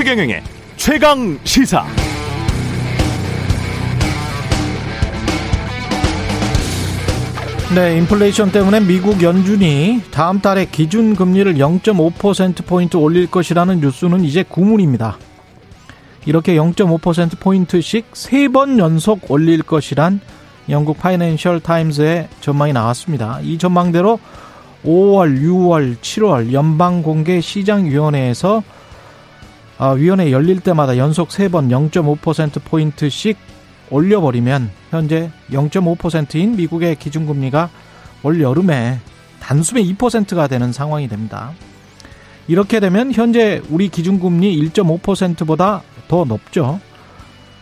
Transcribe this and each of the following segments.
최경영의 최강 시사. 네, 인플레이션 때문에 미국 연준이 다음 달에 기준 금리를 0.5% 포인트 올릴 것이라는 뉴스는 이제 구문입니다. 이렇게 0.5% 포인트씩 세 번 연속 올릴 것이란 영국 파이낸셜 타임즈의 전망이 나왔습니다. 이 전망대로 5월, 6월, 7월 연방 공개 시장 위원회에서 아, 위원회 열릴 때마다 연속 세번0.5% 포인트씩 올려버리면 현재 0.5%인 미국의 기준금리가 올 여름에 단숨에 2%가 되는 상황이 됩니다. 이렇게 되면 현재 우리 기준금리 1.5%보다 더 높죠.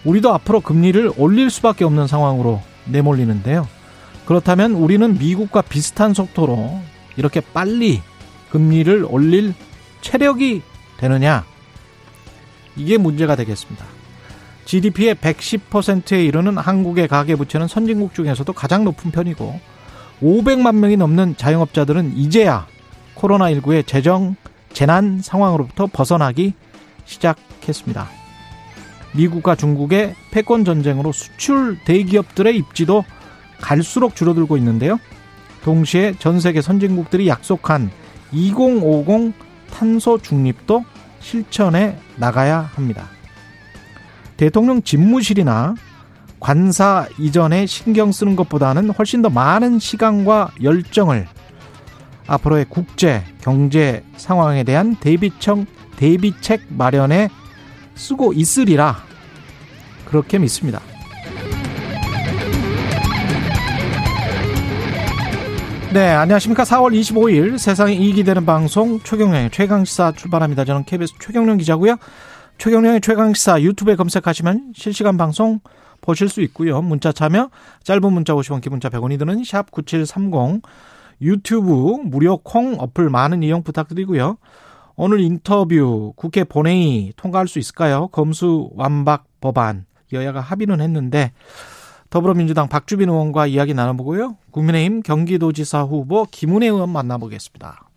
우리도 앞으로 금리를 올릴 수밖에 없는 상황으로 내몰리는데요. 그렇다면 우리는 미국과 비슷한 속도로 이렇게 빨리 금리를 올릴 체력이 되느냐? 이게 문제가 되겠습니다. GDP의 110%에 이르는 한국의 가계부채는 선진국 중에서도 가장 높은 편이고 500만 명이 넘는 자영업자들은 이제야 코로나19의 재정 재난 상황으로부터 벗어나기 시작했습니다. 미국과 중국의 패권 전쟁으로 수출 대기업들의 입지도 갈수록 줄어들고 있는데요. 동시에 전 세계 선진국들이 약속한 2050 탄소 중립도 실천해 나가야 합니다. 대통령 집무실이나 관사 이전에 신경 쓰는 것보다는 훨씬 더 많은 시간과 열정을 앞으로의 국제 경제 상황에 대한 대비청 대비책 마련에 쓰고 있으리라 그렇게 믿습니다. 네, 안녕하십니까. 4월 25일 세상에 이익이 되는 방송 최경련의 최강시사 출발합니다. 저는 KBS 최경련 기자고요. 최경령의 최강시사 유튜브에 검색하시면 실시간 방송 보실 수 있고요. 문자 참여 짧은 문자 50원 기본자 100원이 드는 샵 9730 유튜브 무료 콩 어플 많은 이용 부탁드리고요. 오늘 인터뷰 국회 본회의 통과할 수 있을까요? 검수 완박 법안 여야가 합의는 했는데 더불어민주당 박주민 의원과 이야기 나눠보고요. 국민의힘 경기도지사 후보 김은혜 의원 만나보겠습니다.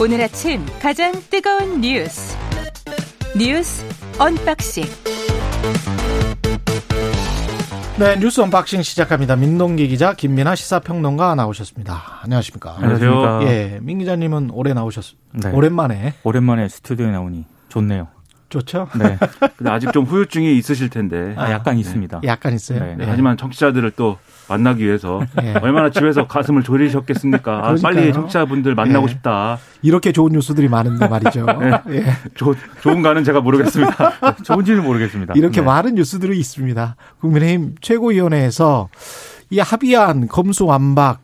오늘 아침 가장 뜨거운 뉴스 뉴스 언박싱 네 뉴스 언박싱 시작합니다. 민동기 기자 김민아 시사평론가 나오셨습니다. 안녕하십니까? 안녕하세요. 예, 민 기자님은 올해 나오셨 네. 오랜만에 오랜만에 스튜디오에 나오니 좋네요. 좋죠? 네. 근데 아직 좀 후유증이 있으실 텐데. 아, 약간 네. 있습니다. 약간 있어요. 네. 네. 하지만 청취자들을 또 만나기 위해서 네. 얼마나 집에서 가슴을 졸이셨겠습니까? 아, 빨리 청취자분들 만나고 네. 싶다. 이렇게 좋은 뉴스들이 많은데 말이죠. 네. 예. 조, 좋은가는 제가 모르겠습니다. 좋은지는 모르겠습니다. 이렇게 많은 뉴스들이 있습니다. 국민의힘 최고위원회에서 이 합의안 검수완박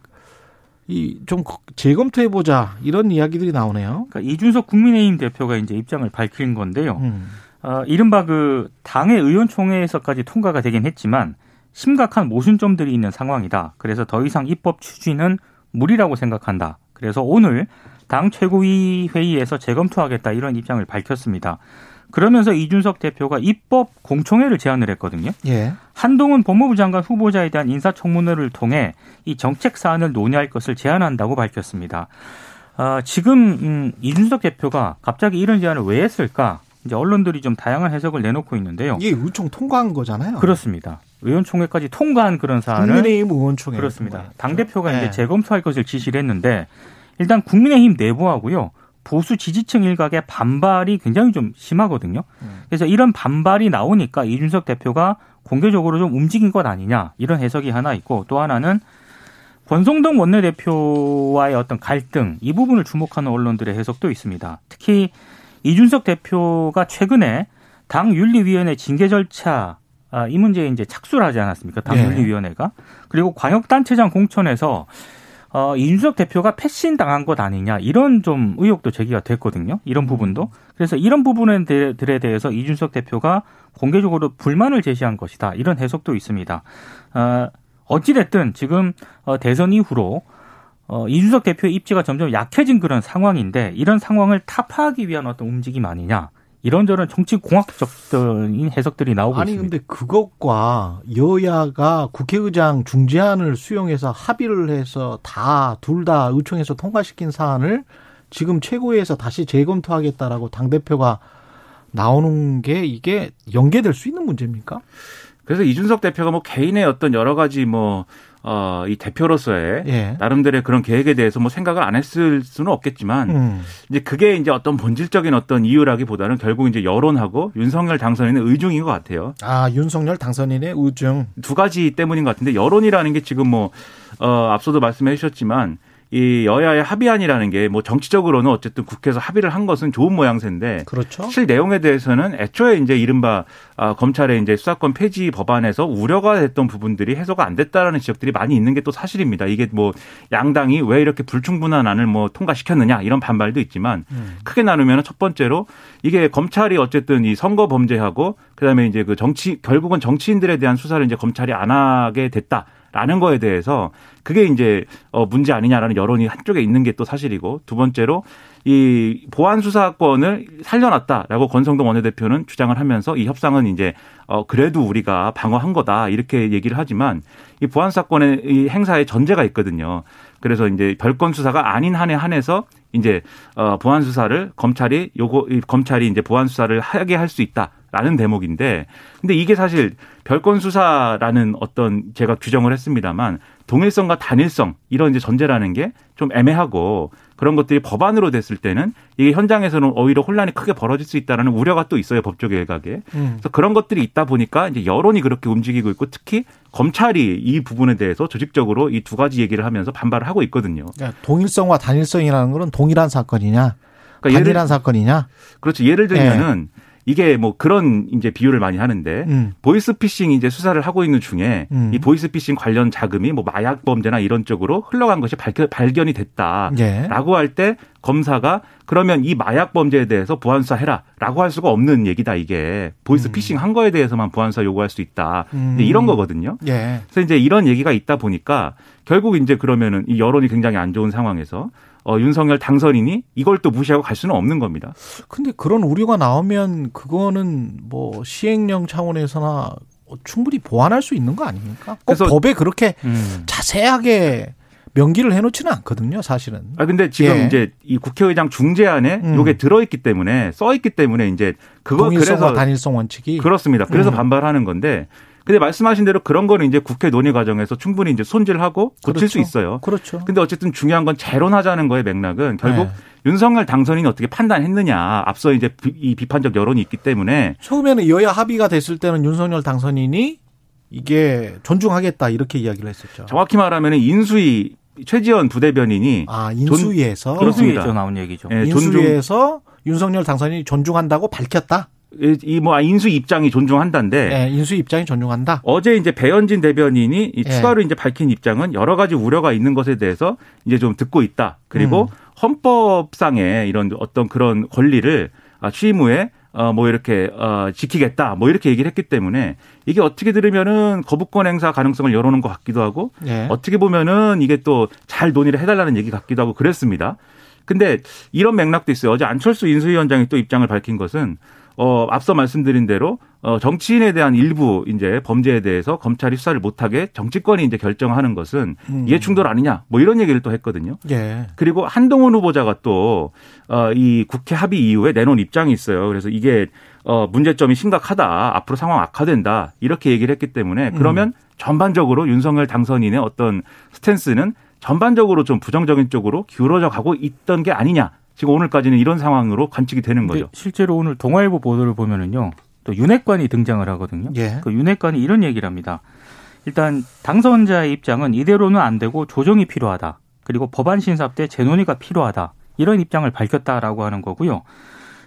이좀 재검토해 보자 이런 이야기들이 나오네요. 그러니까 이준석 국민의힘 대표가 이제 입장을 밝힌 건데요. 음. 어, 이른바 그 당의 의원총회에서까지 통과가 되긴 했지만 심각한 모순점들이 있는 상황이다. 그래서 더 이상 입법 추진은 무리라고 생각한다. 그래서 오늘 당 최고위 회의에서 재검토하겠다 이런 입장을 밝혔습니다. 그러면서 이준석 대표가 입법 공청회를 제안을 했거든요. 예. 한동훈 법무부 장관 후보자에 대한 인사청문회를 통해 이 정책 사안을 논의할 것을 제안한다고 밝혔습니다. 아, 지금 음, 이준석 대표가 갑자기 이런 제안을 왜 했을까? 이제 언론들이 좀 다양한 해석을 내놓고 있는데요. 이게 의총 통과한 거잖아요. 그렇습니다. 의원총회까지 통과한 그런 사안을 국민의힘 의원총회 그렇습니다. 당 대표가 네. 이제 재검토할 것을 지시를 했는데 일단 국민의힘 내부하고요. 보수 지지층 일각의 반발이 굉장히 좀 심하거든요. 음. 그래서 이런 반발이 나오니까 이준석 대표가 공개적으로 좀 움직인 것 아니냐 이런 해석이 하나 있고 또 하나는 권성동 원내대표와의 어떤 갈등 이 부분을 주목하는 언론들의 해석도 있습니다. 특히 이준석 대표가 최근에 당 윤리위원회 징계 절차 아, 이 문제에 이제 착수를 하지 않았습니까? 당 네. 윤리위원회가 그리고 광역단체장 공천에서 어, 이준석 대표가 패신 당한 것 아니냐 이런 좀 의혹도 제기가 됐거든요. 이런 부분도 그래서 이런 부분들에 대해서 이준석 대표가 공개적으로 불만을 제시한 것이다 이런 해석도 있습니다. 어, 어찌됐든 지금 어, 대선 이후로 어, 이준석 대표의 입지가 점점 약해진 그런 상황인데 이런 상황을 타파하기 위한 어떤 움직임 아니냐 이런저런 정치 공학적인 해석들이 나오고 아니, 있습니다. 근데 그것과 여야가 국회의장 중재안을 수용해서 합의를 해서 다둘다 의총에서 통과시킨 사안을 지금 최고위에서 다시 재검토하겠다라고 당 대표가 나오는 게 이게 연계될 수 있는 문제입니까? 그래서 이준석 대표가 뭐 개인의 어떤 여러 가지 뭐 어, 이 대표로서의 예. 나름대로의 그런 계획에 대해서 뭐 생각을 안 했을 수는 없겠지만 음. 이제 그게 이제 어떤 본질적인 어떤 이유라기보다는 결국 이제 여론하고 윤석열 당선인의 의중인 것 같아요. 아, 윤석열 당선인의 의중. 두 가지 때문인 것 같은데 여론이라는 게 지금 뭐 어, 앞서도 말씀해 주셨지만 이 여야의 합의안이라는 게 뭐 정치적으로는 어쨌든 국회에서 합의를 한 것은 좋은 모양새인데 그렇죠. 실 내용에 대해서는 애초에 이제 이른바 아, 검찰의 이제 수사권 폐지 법안에서 우려가 됐던 부분들이 해소가 안 됐다라는 지적들이 많이 있는 게 또 사실입니다. 이게 뭐 양당이 왜 이렇게 불충분한 안을 뭐 통과시켰느냐 이런 반발도 있지만 음. 크게 나누면 첫 번째로 이게 검찰이 어쨌든 이 선거 범죄하고 그다음에 이제 그 정치 결국은 정치인들에 대한 수사를 이제 검찰이 안 하게 됐다. 라는 거에 대해서 그게 이제 어 문제 아니냐라는 여론이 한쪽에 있는 게 또 사실이고 두 번째로 이 보안 수사권을 살려놨다라고 권성동 원내대표는 주장을 하면서 이 협상은 이제 어 그래도 우리가 방어한 거다 이렇게 얘기를 하지만 이 보안 수사권의 이 행사에 전제가 있거든요. 그래서 이제 별건 수사가 아닌 한에 한해서 이제 어 보안 수사를 검찰이 요거 이 검찰이 이제 보안 수사를 하게 할 수 있다 라는 대목인데 근데 이게 사실 별건 수사라는 어떤 제가 규정을 했습니다만 동일성과 단일성 이런 이제 전제라는 게 좀 애매하고 그런 것들이 법안으로 됐을 때는 이게 현장에서는 오히려 혼란이 크게 벌어질 수 있다라는 우려가 또 있어요 법조 개각에. 음. 그래서 그런 것들이 있다 보니까 이제 여론이 그렇게 움직이고 있고 특히 검찰이 이 부분에 대해서 조직적으로 이 두 가지 얘기를 하면서 반발을 하고 있거든요. 그러니까 동일성과 단일성이라는 거는 동일한 사건이냐, 그러니까 단일한 사건이냐. 그렇죠. 예를 들면은 이게 뭐 그런 이제 비유를 많이 하는데 음. 보이스피싱 이제 수사를 하고 있는 중에 음. 이 보이스피싱 관련 자금이 뭐 마약 범죄나 이런 쪽으로 흘러간 것이 발견, 발견 이 됐다라고 예. 할때 검사가 그러면 이 마약 범죄에 대해서 보안 수사 해라라고 할 수가 없는 얘기다 이게 보이스피싱 한 거에 대해서만 보안 수사 요구할 수 있다 음. 이런 거거든요. 예. 그래서 이제 이런 얘기가 있다 보니까 결국 이제 그러면은 이 여론이 굉장히 안 좋은 상황에서 어, 윤석열 당선인이 이걸 또 무시하고 갈 수는 없는 겁니다. 근데 그런 우려가 나오면 그거는 뭐 시행령 차원에서나 충분히 보완할 수 있는 거 아닙니까? 꼭 그래서- 법에 그렇게 음. 자세하게 명기를 해놓지는 않거든요, 사실은. 아 근데 지금 예. 이제 이 국회의장 중재안에 음. 요게 들어있기 때문에 써있기 때문에 이제 그거 그래서 단일성 원칙이. 그렇습니다. 그래서 음. 반발하는 건데 근데 말씀하신 대로 그런 거는 이제 국회 논의 과정에서 충분히 이제 손질하고 고칠 그렇죠. 수 있어요. 그렇죠. 근데 어쨌든 중요한 건 재론하자는 거의 맥락은 결국 네. 윤석열 당선인이 어떻게 판단했느냐 앞서 이제 비- 이 비판적 여론이 있기 때문에 처음에는 여야 합의가 됐을 때는 윤석열 당선인이 이게 존중하겠다 이렇게 이야기를 했었죠. 정확히 말하면 인수위 최지원 부대변인이 아 인수위에서 그렇습니다. 그렇습니다. 나온 얘기죠. 예, 존중 인수위에서 윤석열 당선인이 존중한다고 밝혔다. 이 뭐 인수 입장이 존중한다인데 네, 인수 입장이 존중한다. 어제 이제 배현진 대변인이 이 예. 추가로 이제 밝힌 입장은 여러 가지 우려가 있는 것에 대해서 이제 좀 듣고 있다. 그리고 음. 헌법상의 이런 어떤 그런 권리를 아, 취임 후에 어, 뭐 이렇게 어, 지키겠다. 뭐 이렇게 얘기를 했기 때문에 이게 어떻게 들으면은 거부권 행사 가능성을 열어놓은 것 같기도 하고 예. 어떻게 보면은 이게 또 잘 논의를 해달라는 얘기 같기도 하고 그랬습니다. 근데 이런 맥락도 있어요. 어제 안철수 인수위원장이 또 입장을 밝힌 것은 어, 앞서 말씀드린 대로 어, 정치인에 대한 일부 이제 범죄에 대해서 검찰이 수사를 못하게 정치권이 이제 결정하는 것은 음. 이해 충돌 아니냐 뭐 이런 얘기를 또 했거든요. 예. 그리고 한동훈 후보자가 또, 어, 이 국회 합의 이후에 내놓은 입장이 있어요. 그래서 이게, 어, 문제점이 심각하다. 앞으로 상황 악화된다. 이렇게 얘기를 했기 때문에 그러면 전반적으로 윤석열 당선인의 어떤 스탠스는 전반적으로 좀 부정적인 쪽으로 기울어져 가고 있던 게 아니냐. 지금 오늘까지는 이런 상황으로 관측이 되는 거죠. 실제로 오늘 동아일보 보도를 보면은요. 또 윤핵관이 등장을 하거든요. 예. 그 윤핵관이 이런 얘기를 합니다. 일단 당선자의 입장은 이대로는 안 되고 조정이 필요하다. 그리고 법안 심사 때 재논의가 필요하다. 이런 입장을 밝혔다라고 하는 거고요.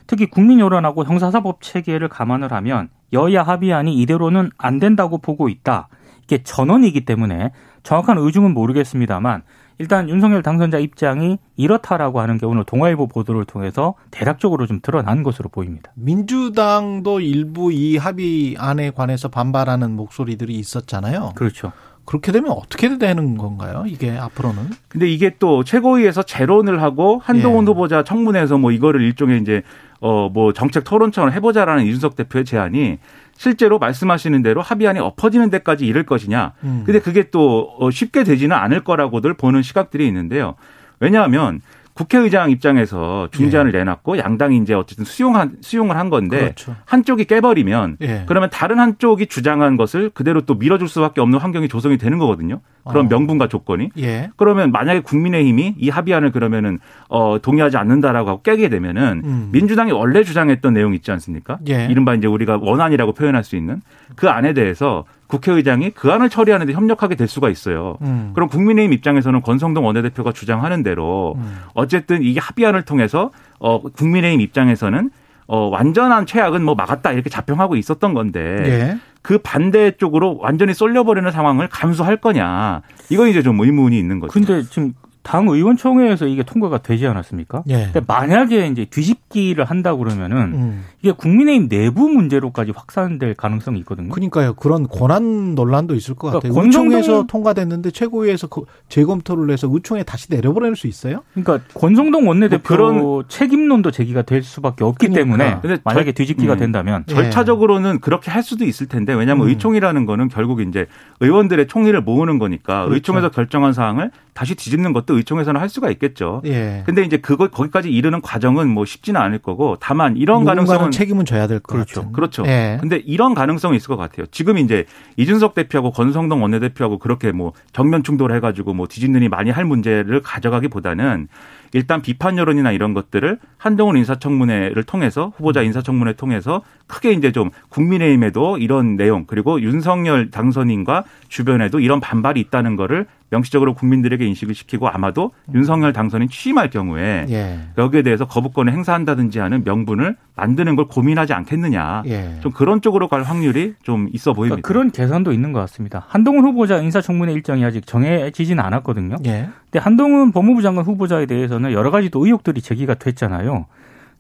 특히 국민 여론하고 형사사법 체계를 감안을 하면 여야 합의안이 이대로는 안 된다고 보고 있다. 이게 전원이기 때문에 정확한 의중은 모르겠습니다만 일단 윤석열 당선자 입장이 이렇다라고 하는 게 오늘 동아일보 보도를 통해서 대략적으로 좀 드러난 것으로 보입니다. 민주당도 일부 이 합의안에 관해서 반발하는 목소리들이 있었잖아요. 그렇죠. 그렇게 되면 어떻게 되는 건가요? 이게 앞으로는? 근데 이게 또 최고위에서 재론을 하고 한동훈 예. 후보자 청문회에서 뭐 이거를 일종의 이제 어 뭐 정책 토론처럼 해보자라는 이준석 대표의 제안이 실제로 말씀하시는 대로 합의안이 엎어지는 데까지 이를 것이냐. 음. 근데 그게 또 어, 쉽게 되지는 않을 거라고들 보는 시각들이 있는데요. 왜냐하면 국회의장 입장에서 중재안을 예. 내놨고 양당이 이제 어쨌든 수용한 수용을 한 건데 그렇죠. 한쪽이 깨버리면 예. 그러면 다른 한쪽이 주장한 것을 그대로 또 밀어줄 수밖에 없는 환경이 조성이 되는 거거든요. 그런 어. 명분과 조건이. 예. 그러면 만약에 국민의힘이 이 합의안을 그러면은 어 동의하지 않는다라고 하고 깨게 되면은 음. 민주당이 원래 주장했던 내용 있지 않습니까? 예. 이른바 이제 우리가 원안이라고 표현할 수 있는 그 안에 대해서 국회의장이 그 안을 처리하는 데 협력하게 될 수가 있어요. 음. 그럼 국민의힘 입장에서는 권성동 원내대표가 주장하는 대로 음. 어쨌든 이게 합의안을 통해서 어 국민의힘 입장에서는 어 완전한 최악은 뭐 막았다 이렇게 자평하고 있었던 건데 예. 그 반대 쪽으로 완전히 쏠려버리는 상황을 감수할 거냐 이건 이제 좀 의문이 있는 거죠. 근데 지금 당 의원총회에서 이게 통과가 되지 않았습니까? 예. 만약에 이제 뒤집기를 한다 그러면은 음. 이게 국민의힘 내부 문제로까지 확산될 가능성이 있거든요. 그러니까요. 그런 권한 논란도 있을 것 그러니까 같아요. 의총에서 통과됐는데 최고위에서 그 재검토를 해서 의총에 다시 내려보낼 수 있어요? 그러니까 권성동 원내대표 뭐 그런 책임론도 제기가 될 수밖에 없기 그러니까. 때문에 만약에 뒤집기가 음. 된다면 예. 절차적으로는 그렇게 할 수도 있을 텐데 왜냐하면 음. 의총이라는 거는 결국 이제 의원들의 총의를 모으는 거니까 그렇죠. 의총에서 결정한 사항을 다시 뒤집는 것도 의총에서는 할 수가 있겠죠. 예. 근데 이제 그거 거기까지 이르는 과정은 뭐 쉽지는 않을 거고 다만 이런 가능성은 책임은 져야 될것 그렇죠. 같은. 그렇죠. 예. 근데 이런 가능성이 있을 것 같아요. 지금 이제 이준석 대표하고 권성동 원내대표하고 그렇게 뭐 정면 충돌해 가지고 뭐 뒤집느니 많이 할 문제를 가져가기보다는 일단 비판 여론이나 이런 것들을 한동훈 인사청문회를 통해서 후보자 음. 인사청문회 통해서 크게 이제 좀 국민의힘에도 이런 내용 그리고 윤석열 당선인과 주변에도 이런 반발이 있다는 거를 명시적으로 국민들에게 인식을 시키고 아마도 윤석열 당선인 취임할 경우에 예. 여기에 대해서 거부권을 행사한다든지 하는 명분을 만드는 걸 고민하지 않겠느냐. 예. 좀 그런 쪽으로 갈 확률이 좀 있어 보입니다. 그러니까 그런 계산도 있는 것 같습니다. 한동훈 후보자 인사청문회 일정이 아직 정해지지는 않았거든요. 예. 근데 한동훈 법무부 장관 후보자에 대해서는 여러 가지 또 의혹들이 제기가 됐잖아요.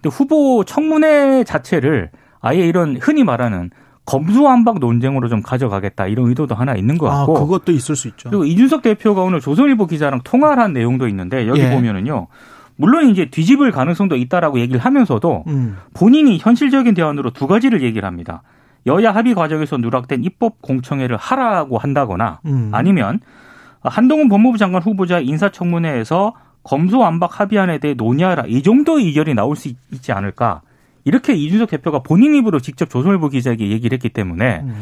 근데 후보 청문회 자체를 아예 이런 흔히 말하는 검수완박 논쟁으로 좀 가져가겠다 이런 의도도 하나 있는 것 아, 같고. 아, 그것도 있을 수 있죠. 그리고 이준석 대표가 오늘 조선일보 기자랑 통화를 한 내용도 있는데 여기 예. 보면은요. 물론 이제 뒤집을 가능성도 있다라고 얘기를 하면서도 음. 본인이 현실적인 대안으로 두 가지를 얘기를 합니다. 여야 합의 과정에서 누락된 입법 공청회를 하라고 한다거나 음. 아니면 한동훈 법무부 장관 후보자 인사청문회에서 검수완박 합의안에 대해 논의하라 이 정도 의견이 나올 수 있 지 않을까 이렇게 이준석 대표가 본인 입으로 직접 조선일보 기자에게 얘기를 했기 때문에 음.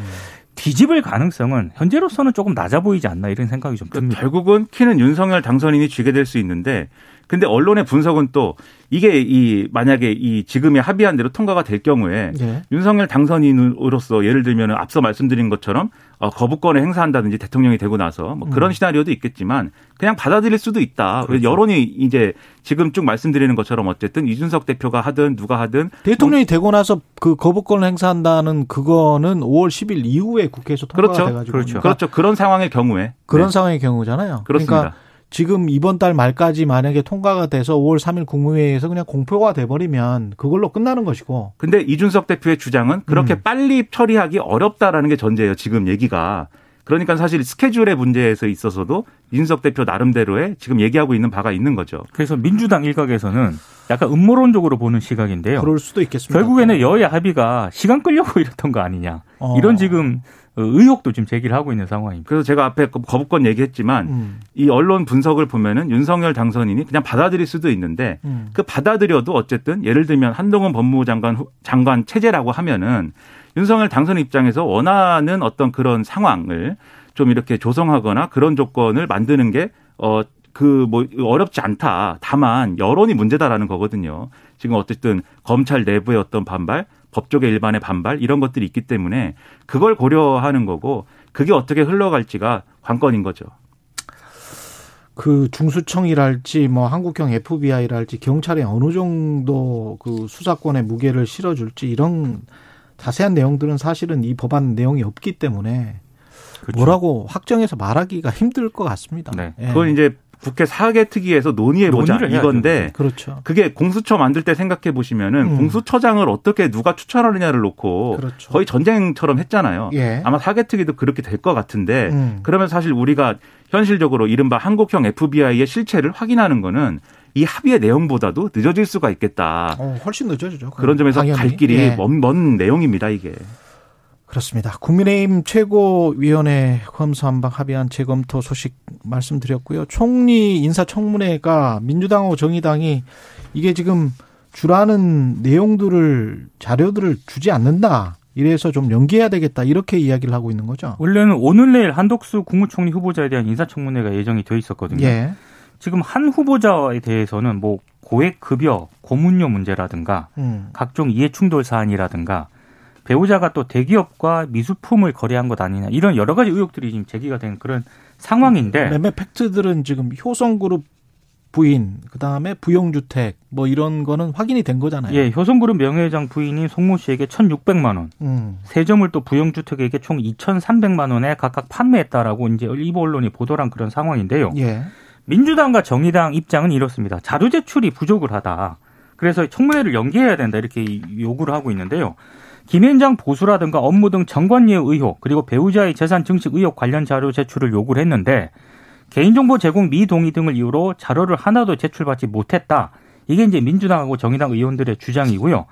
뒤집을 가능성은 현재로서는 조금 낮아 보이지 않나 이런 생각이 좀 듭니다. 결국은 키는 윤석열 당선인이 쥐게 될 수 있는데 근데 언론의 분석은 또 이게 이 만약에 이 지금의 합의한 대로 통과가 될 경우에 네. 윤석열 당선인으로서 예를 들면 앞서 말씀드린 것처럼 어, 거부권을 행사한다든지 대통령이 되고 나서 뭐 그런 음. 시나리오도 있겠지만 그냥 받아들일 수도 있다. 그렇죠. 여론이 이제 지금 쭉 말씀드리는 것처럼 어쨌든 이준석 대표가 하든 누가 하든 대통령이 뭐 되고 나서 그 거부권을 행사한다는 그거는 5월 10일 이후에 국회에서 통과가 그렇죠. 돼가지고 그렇죠. 그렇죠. 그런 상황의 경우에 그런 네. 상황의 경우잖아요. 그렇습니다. 그러니까 지금 이번 달 말까지 만약에 통과가 돼서 5월 3일 국무회의에서 그냥 공표가 돼버리면 그걸로 끝나는 것이고. 근데 이준석 대표의 주장은 그렇게 음. 빨리 처리하기 어렵다라는 게 전제예요. 지금 얘기가. 그러니까 사실 스케줄의 문제에서 있어서도 이준석 대표 나름대로의 지금 얘기하고 있는 바가 있는 거죠. 그래서 민주당 일각에서는 약간 음모론적으로 보는 시각인데요. 그럴 수도 있겠습니다. 결국에는 여야 합의가 시간 끌려고 이랬던 거 아니냐. 어. 이런 지금 의혹도 지금 제기를 하고 있는 상황입니다. 그래서 제가 앞에 거부권 얘기했지만 음. 이 언론 분석을 보면은 윤석열 당선인이 그냥 받아들일 수도 있는데 음. 그 받아들여도 어쨌든 예를 들면 한동훈 법무부 장관 장관 체제라고 하면은 윤석열 당선 입장에서 원하는 어떤 그런 상황을 좀 이렇게 조성하거나 그런 조건을 만드는 게 어, 그 뭐 어렵지 않다. 다만 여론이 문제다라는 거거든요. 지금 어쨌든 검찰 내부의 어떤 반발, 법조계 일반의 반발 이런 것들이 있기 때문에 그걸 고려하는 거고 그게 어떻게 흘러갈지가 관건인 거죠. 그 중수청이랄지 뭐 한국형 FBI랄지 경찰이 어느 정도 그 수사권의 무게를 실어줄지 이런 자세한 내용들은 사실은 이 법안 내용이 없기 때문에 그렇죠. 뭐라고 확정해서 말하기가 힘들 것 같습니다. 네. 예. 그건 이제 국회 사개 특위에서 논의해보자 이건데 그렇죠. 그게 공수처 만들 때 생각해 보시면은 음. 공수처장을 어떻게 누가 추천하느냐를 놓고 그렇죠. 거의 전쟁처럼 했잖아요. 예. 아마 사개 특위도 그렇게 될 것 같은데 음. 그러면 사실 우리가 현실적으로 이른바 한국형 FBI의 실체를 확인하는 거는 이 합의의 내용보다도 늦어질 수가 있겠다. 어, 훨씬 늦어지죠. 그런 점에서 당연히. 갈 길이 예. 먼, 먼 내용입니다, 이게. 그렇습니다. 국민의힘 최고위원회 검수한박 합의안 재검토 소식 말씀드렸고요. 총리 인사청문회가 민주당하고 정의당이 이게 지금 주라는 내용들을 자료들을 주지 않는다. 이래서 좀 연기해야 되겠다. 이렇게 이야기를 하고 있는 거죠. 원래는 오늘 내일 한덕수 국무총리 후보자에 대한 인사청문회가 예정이 돼 있었거든요. 예. 지금 한 후보자에 대해서는 뭐 고액 급여, 고문료 문제라든가 음. 각종 이해충돌 사안이라든가 배우자가 또 대기업과 미술품을 거래한 것 아니냐 이런 여러 가지 의혹들이 지금 제기가 된 그런 상황인데 매매 팩트들은 지금 효성그룹 부인, 그 다음에 부영주택, 뭐 이런 거는 확인이 된 거잖아요. 예, 효성그룹 명예회장 부인인 송모 씨에게 1,600만 원, 음. 세점을 또 부영주택에게 총 2,300만 원에 각각 판매했다라고 이제 일부 언론이 보도한 그런 상황인데요. 예. 민주당과 정의당 입장은 이렇습니다. 자료 제출이 부족을 하다. 그래서 청문회를 연기해야 된다 이렇게 요구를 하고 있는데요. 김현장 보수라든가 업무 등 정관예 의혹 그리고 배우자의 재산 증식 의혹 관련 자료 제출을 요구를 했는데 개인정보 제공 미동의 등을 이유로 자료를 하나도 제출받지 못했다. 이게 이제 민주당하고 정의당 의원들의 주장이고요.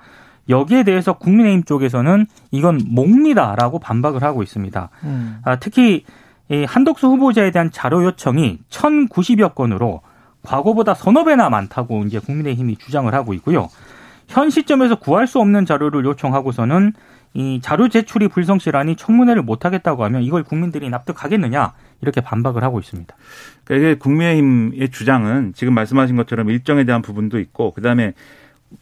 여기에 대해서 국민의힘 쪽에서는 이건 몽리다라고 반박을 하고 있습니다. 음. 아, 특히 이 한덕수 후보자에 대한 자료 요청이 1,090여 건으로 과거보다 서너 배나 많다고 이제 국민의힘이 주장을 하고 있고요. 현 시점에서 구할 수 없는 자료를 요청하고서는 이 자료 제출이 불성실하니 청문회를 못 하겠다고 하면 이걸 국민들이 납득하겠느냐 이렇게 반박을 하고 있습니다. 그러니까 이게 국민의힘의 주장은 지금 말씀하신 것처럼 일정에 대한 부분도 있고 그다음에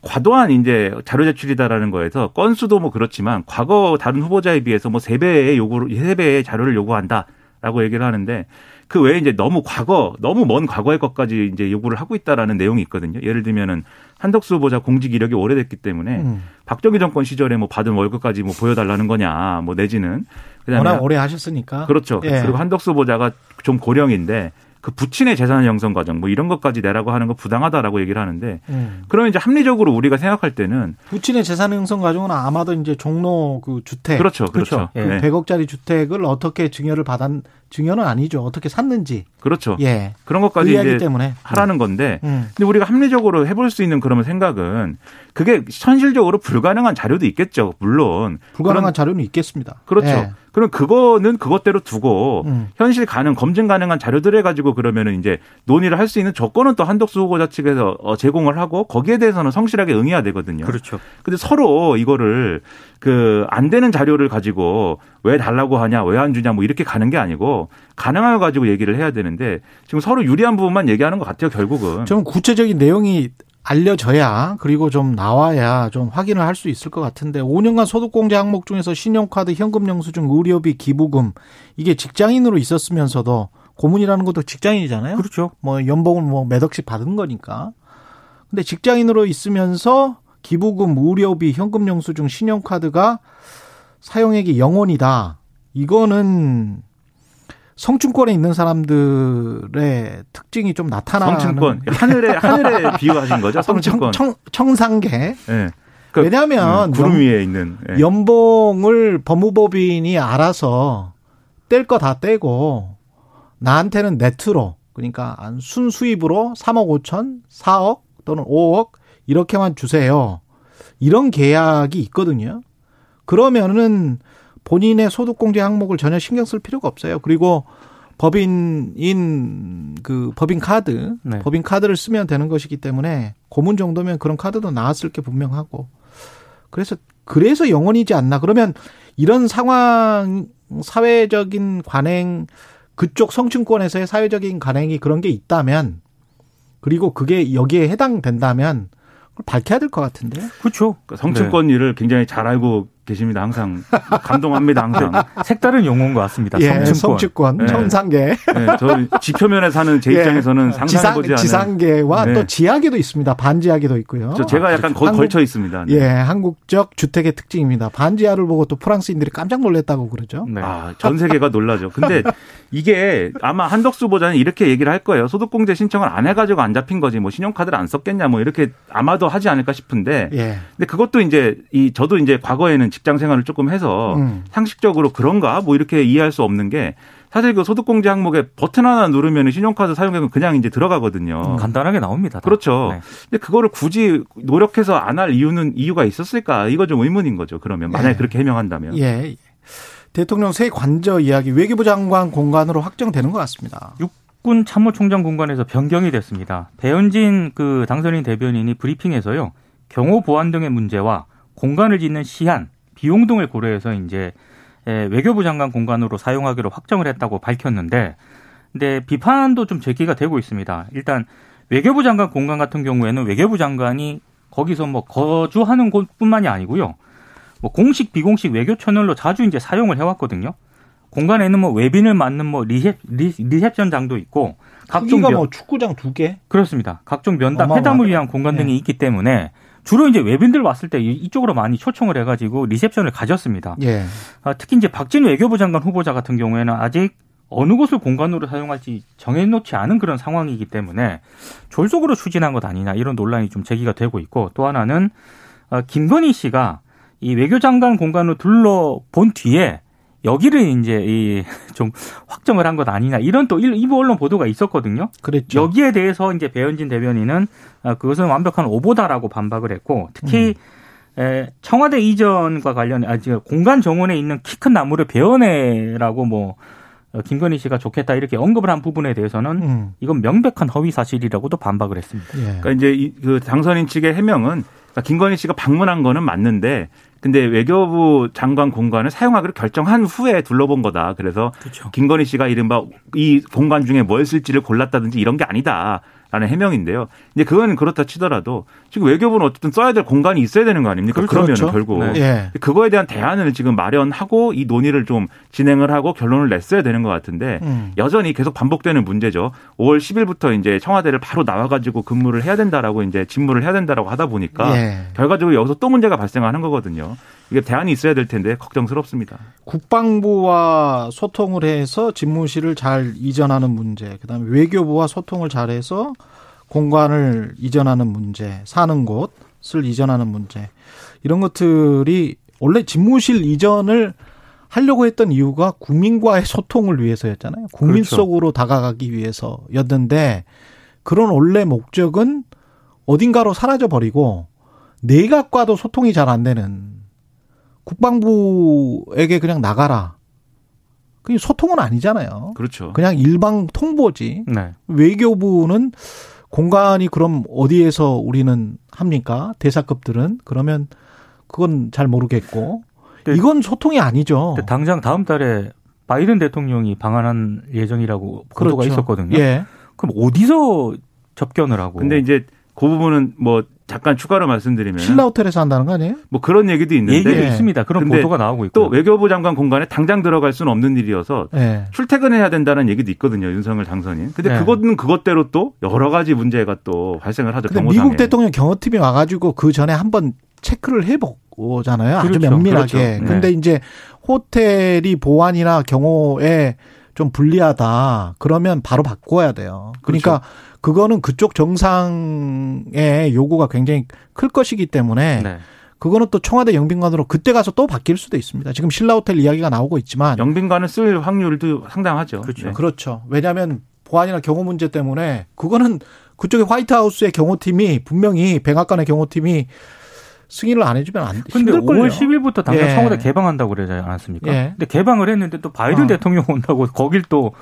과도한 이제 자료 제출이다라는 거에서 건수도 뭐 그렇지만 과거 다른 후보자에 비해서 뭐 세 배의 요구를 세 배의 자료를 요구한다라고 얘기를 하는데 그 외에 이제 너무 과거 너무 먼 과거의 것까지 이제 요구를 하고 있다라는 내용이 있거든요. 예를 들면은 한덕수 후보자 공직 이력이 오래됐기 때문에 음. 박정희 정권 시절에 뭐 받은 월급까지 뭐 보여달라는 거냐 뭐 내지는 워낙 오래 하셨으니까. 그렇죠. 예. 그리고 한덕수 후보자가 좀 고령인데 그 부친의 재산 형성 과정 뭐 이런 것까지 내라고 하는 거 부당하다라고 얘기를 하는데 음. 그러면 이제 합리적으로 우리가 생각할 때는 부친의 재산 형성 과정은 아마도 이제 종로 그 주택. 그렇죠, 그렇죠. 그렇죠. 예. 그 네. 100억짜리 주택을 어떻게 증여를 받았, 증여는 아니죠. 어떻게 샀는지. 그렇죠. 예. 그런 그 것까지 이제 때문에. 하라는 건데 음. 근데 우리가 합리적으로 해볼 수 있는 그러면 생각은 그게 현실적으로 불가능한 자료도 있겠죠. 물론 불가능한 그런- 자료는 있겠습니다. 그렇죠. 예. 그럼 그거는 그것대로 두고 음. 현실 가능 검증 가능한 자료들을 가지고 그러면은 이제 논의를 할 수 있는 조건은 또 한덕수 후보자 측에서 어, 제공을 하고 거기에 대해서는 성실하게 응해야 되거든요. 그렇죠. 근데 서로 이거를 그 안 되는 자료를 가지고 왜 달라고 하냐, 왜 안 주냐 뭐 이렇게 가는 게 아니고 가능한 걸 가지고 얘기를 해야 되는데 지금 서로 유리한 부분만 얘기하는 것 같아요, 결국은. 좀 구체적인 내용이 알려져야 그리고 좀 나와야 좀 확인을 할 수 있을 것 같은데 5년간 소득공제 항목 중에서 신용카드, 현금 영수증, 의료비, 기부금 이게 직장인으로 있었으면서도 고문이라는 것도 직장인이잖아요. 그렇죠. 뭐 연봉을 뭐몇 억씩 받은 거니까. 근데 직장인으로 있으면서 기부금, 의료비, 현금 영수증, 신용카드가 사용액이 0원이다. 이거는 성층권에 있는 사람들의 특징이 좀 나타나는 성층권 하늘에 하늘에 비유하신 거죠, 성층권. 청, 청 상계. 예. 왜냐하면 음, 구름 연- 위에 있는. 예. 연봉을 법무법인이 알아서 뗄 거 다 떼고 나한테는 네트로 그러니까 한 순수입으로 3억 5천, 4억 또는 5억 이렇게만 주세요. 이런 계약이 있거든요. 그러면은 본인의 소득공제 항목을 전혀 신경 쓸 필요가 없어요. 그리고 법인인 그 법인 카드, 네. 법인 카드를 쓰면 되는 것이기 때문에 고문 정도면 그런 카드도 나왔을 게 분명하고 그래서 그래서 영원이지 않나. 그러면 이런 상황 사회적인 관행 그쪽 성층권에서의 사회적인 관행이 그런 게 있다면 그리고 그게 여기에 해당된다면 밝혀야 될 것 같은데요. 그렇죠. 그 성층권 일을 굉장히 잘 알고 계십니다. 항상 감동합니다. 항상. 색다른 용어인 것 같습니다. 예, 성층권. 성층권, 네. 청상계, 네, 저 지표면에 사는 제 예. 입장에서는 상상해보지 않은. 지상계와 네. 또 지하계도 있습니다. 반지하계도 있고요. 저 제가 약간 거기 한국- 걸쳐 있습니다. 네. 예, 한국적 주택의 특징입니다. 반지하를 보고 또 프랑스인들이 깜짝 놀랐다고 그러죠. 네. 아, 전 세계가 놀라죠. 근데 이게 아마 한덕수 보자는 이렇게 얘기를 할 거예요. 소득공제 신청을 안 해가지고 안 잡힌 거지. 뭐 신용카드를 안 썼겠냐. 뭐 이렇게 아마도 하지 않을까 싶은데. 예. 근데 그것도 이제 이 저도 이제 과거에는 직장 생활을 조금 해서 음. 상식적으로 그런가 뭐 이렇게 이해할 수 없는 게 사실 그 소득공제 항목에 버튼 하나 누르면 신용카드 사용액은 그냥 이제 들어가거든요. 음, 간단하게 나옵니다. 다. 그렇죠. 네. 근데 그거를 굳이 노력해서 안 할 이유는 이유가 있었을까? 이거 좀 의문인 거죠. 그러면 만약에 예. 그렇게 해명한다면. 예. 대통령 새 관저 이야기 외교부 장관 공간으로 확정되는 것 같습니다. 육군 참모총장 공간에서 변경이 됐습니다. 배현진 그 당선인 대변인이 브리핑에서요. 경호 보안 등의 문제와 공간을 짓는 시한, 비용 등을 고려해서 이제 에, 외교부 장관 공간으로 사용하기로 확정을 했다고 밝혔는데 근데 비판도 좀 제기가 되고 있습니다. 일단 외교부 장관 공간 같은 경우에는 외교부 장관이 거기서 뭐 거주하는 곳뿐만이 아니고요. 뭐 공식 비공식 외교 채널로 자주 이제 사용을 해왔거든요. 공관에는 뭐 외빈을 맞는 뭐 리셉 리, 리셉션장도 있고 각종 면- 뭐 축구장 두 개? 그렇습니다. 각종 면담. 회담을 위한 공간 예. 등이 있기 때문에 주로 이제 외빈들 왔을 때 이- 이쪽으로 많이 초청을 해가지고 리셉션을 가졌습니다. 예. 아, 특히 이제 박진 외교부 장관 후보자 같은 경우에는 아직 어느 곳을 공관으로 사용할지 정해놓지 않은 그런 상황이기 때문에 졸속으로 추진한 것 아니냐 이런 논란이 좀 제기가 되고 있고 또 하나는 어, 김건희 씨가 이 외교장관 공간으로 둘러본 뒤에 여기를 이제 이 좀 확정을 한 것 아니냐 이런 또 일- 일부 언론 보도가 있었거든요. 그랬죠. 여기에 대해서 이제 배현진 대변인은 어, 그것은 완벽한 오보다라고 반박을 했고 특히 에, 청와대 이전과 관련 아 지금 공간 정원에 있는 키 큰 나무를 베어내라고 뭐 어, 김건희 씨가 좋겠다 이렇게 언급을 한 부분에 대해서는 음. 이건 명백한 허위 사실이라고도 반박을 했습니다. 예. 그러니까 이제 이- 그 당선인 측의 해명은 그러니까 김건희 씨가 방문한 거는 맞는데 근데 외교부 장관 공간을 사용하기로 결정한 후에 둘러본 거다. 그래서 그렇죠. 김건희 씨가 이른바 이 공간 중에 뭘 쓸지를 골랐다든지 이런 게 아니다. 라는 해명인데요. 이제 그건 그렇다 치더라도 지금 외교부는 어쨌든 써야 될 공간이 있어야 되는 거 아닙니까? 그러면 그렇죠. 은 결국 네. 예. 그거에 대한 대안을 지금 마련하고 이 논의를 좀 진행을 하고 결론을 냈어야 되는 것 같은데 음. 여전히 계속 반복되는 문제죠. 5월 10일부터 이제 청와대를 바로 나와가지고 근무를 해야 된다라고 이제 직무를 해야 된다라고 하다 보니까 예. 결과적으로 여기서 또 문제가 발생하는 거거든요. 이게 대안이 있어야 될 텐데 걱정스럽습니다. 국방부와 소통을 해서 집무실을 잘 이전하는 문제, 그다음에 외교부와 소통을 잘해서 공간을 이전하는 문제, 사는 곳을 이전하는 문제 이런 것들이 원래 집무실 이전을 하려고 했던 이유가 국민과의 소통을 위해서였잖아요. 국민 그렇죠. 속으로 다가가기 위해서였는데 그런 원래 목적은 어딘가로 사라져 버리고 내각과도 소통이 잘 안 되는 국방부에게 그냥 나가라. 그게 소통은 아니잖아요. 그렇죠. 그냥 일방 통보지. 네. 외교부는 공간이 그럼 어디에서 우리는 합니까? 대사급들은 그러면 그건 잘 모르겠고 네. 이건 소통이 아니죠. 근데 당장 다음 달에 바이든 대통령이 방한할 예정이라고 보도가 그렇죠. 있었거든요. 예. 그럼 어디서 접견을 하고? 근데 이제 그 부분은 뭐 잠깐 추가로 말씀드리면 신라 호텔에서 한다는 거 아니에요? 뭐 그런 얘기도 있는데 얘기가 예. 있습니다. 그런 보도가 나오고 있고 또 외교부 장관 공간에 당장 들어갈 수는 없는 일이어서 예. 출퇴근해야 된다는 얘기도 있거든요. 윤석열 당선인. 근데 네. 그것은 그것대로 또 여러 가지 문제가 또 발생을 하죠. 근데 경호상에. 미국 대통령 경호팀이 와가지고 그 전에 한번 체크를 해보잖아요. 아주 그렇죠. 면밀하게. 그렇죠. 근데 이제 호텔이 보안이나 경호에 좀 불리하다. 그러면 바로 바꿔야 돼요. 그러니까 그거는 그쪽 정상의 요구가 굉장히 클 것이기 때문에 네. 그거는 또 청와대 영빈관으로 그때 가서 또 바뀔 수도 있습니다. 지금 신라 호텔 이야기가 나오고 있지만 영빈관을 쓸 확률도 상당하죠. 그렇죠. 네. 그렇죠. 왜냐하면 보안이나 경호 문제 때문에 그거는 그쪽에 화이트하우스의 경호팀이 분명히 백악관의 경호팀이 승인을 안 해주면 안 근데 힘들걸요. 5월 10일부터 당장 예. 청와대 개방한다고 그러지 않았습니까? 예. 근데 개방을 했는데 또 바이든 어. 대통령 온다고 거길 또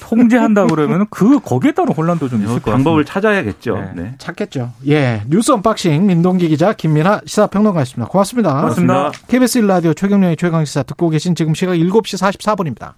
통제한다 그러면 그 거기에 따른 혼란도 좀 있을 것 방법을. 찾아야겠죠. 네. 네. 찾겠죠. 예. 뉴스 unboxing 민동기 기자 김민아 시사평론가였습니다. 고맙습니다. 고맙습니다. 고맙습니다. KBS 1라디오 최경영의 최강시사 듣고 계신 지금 시각 7시 44분입니다.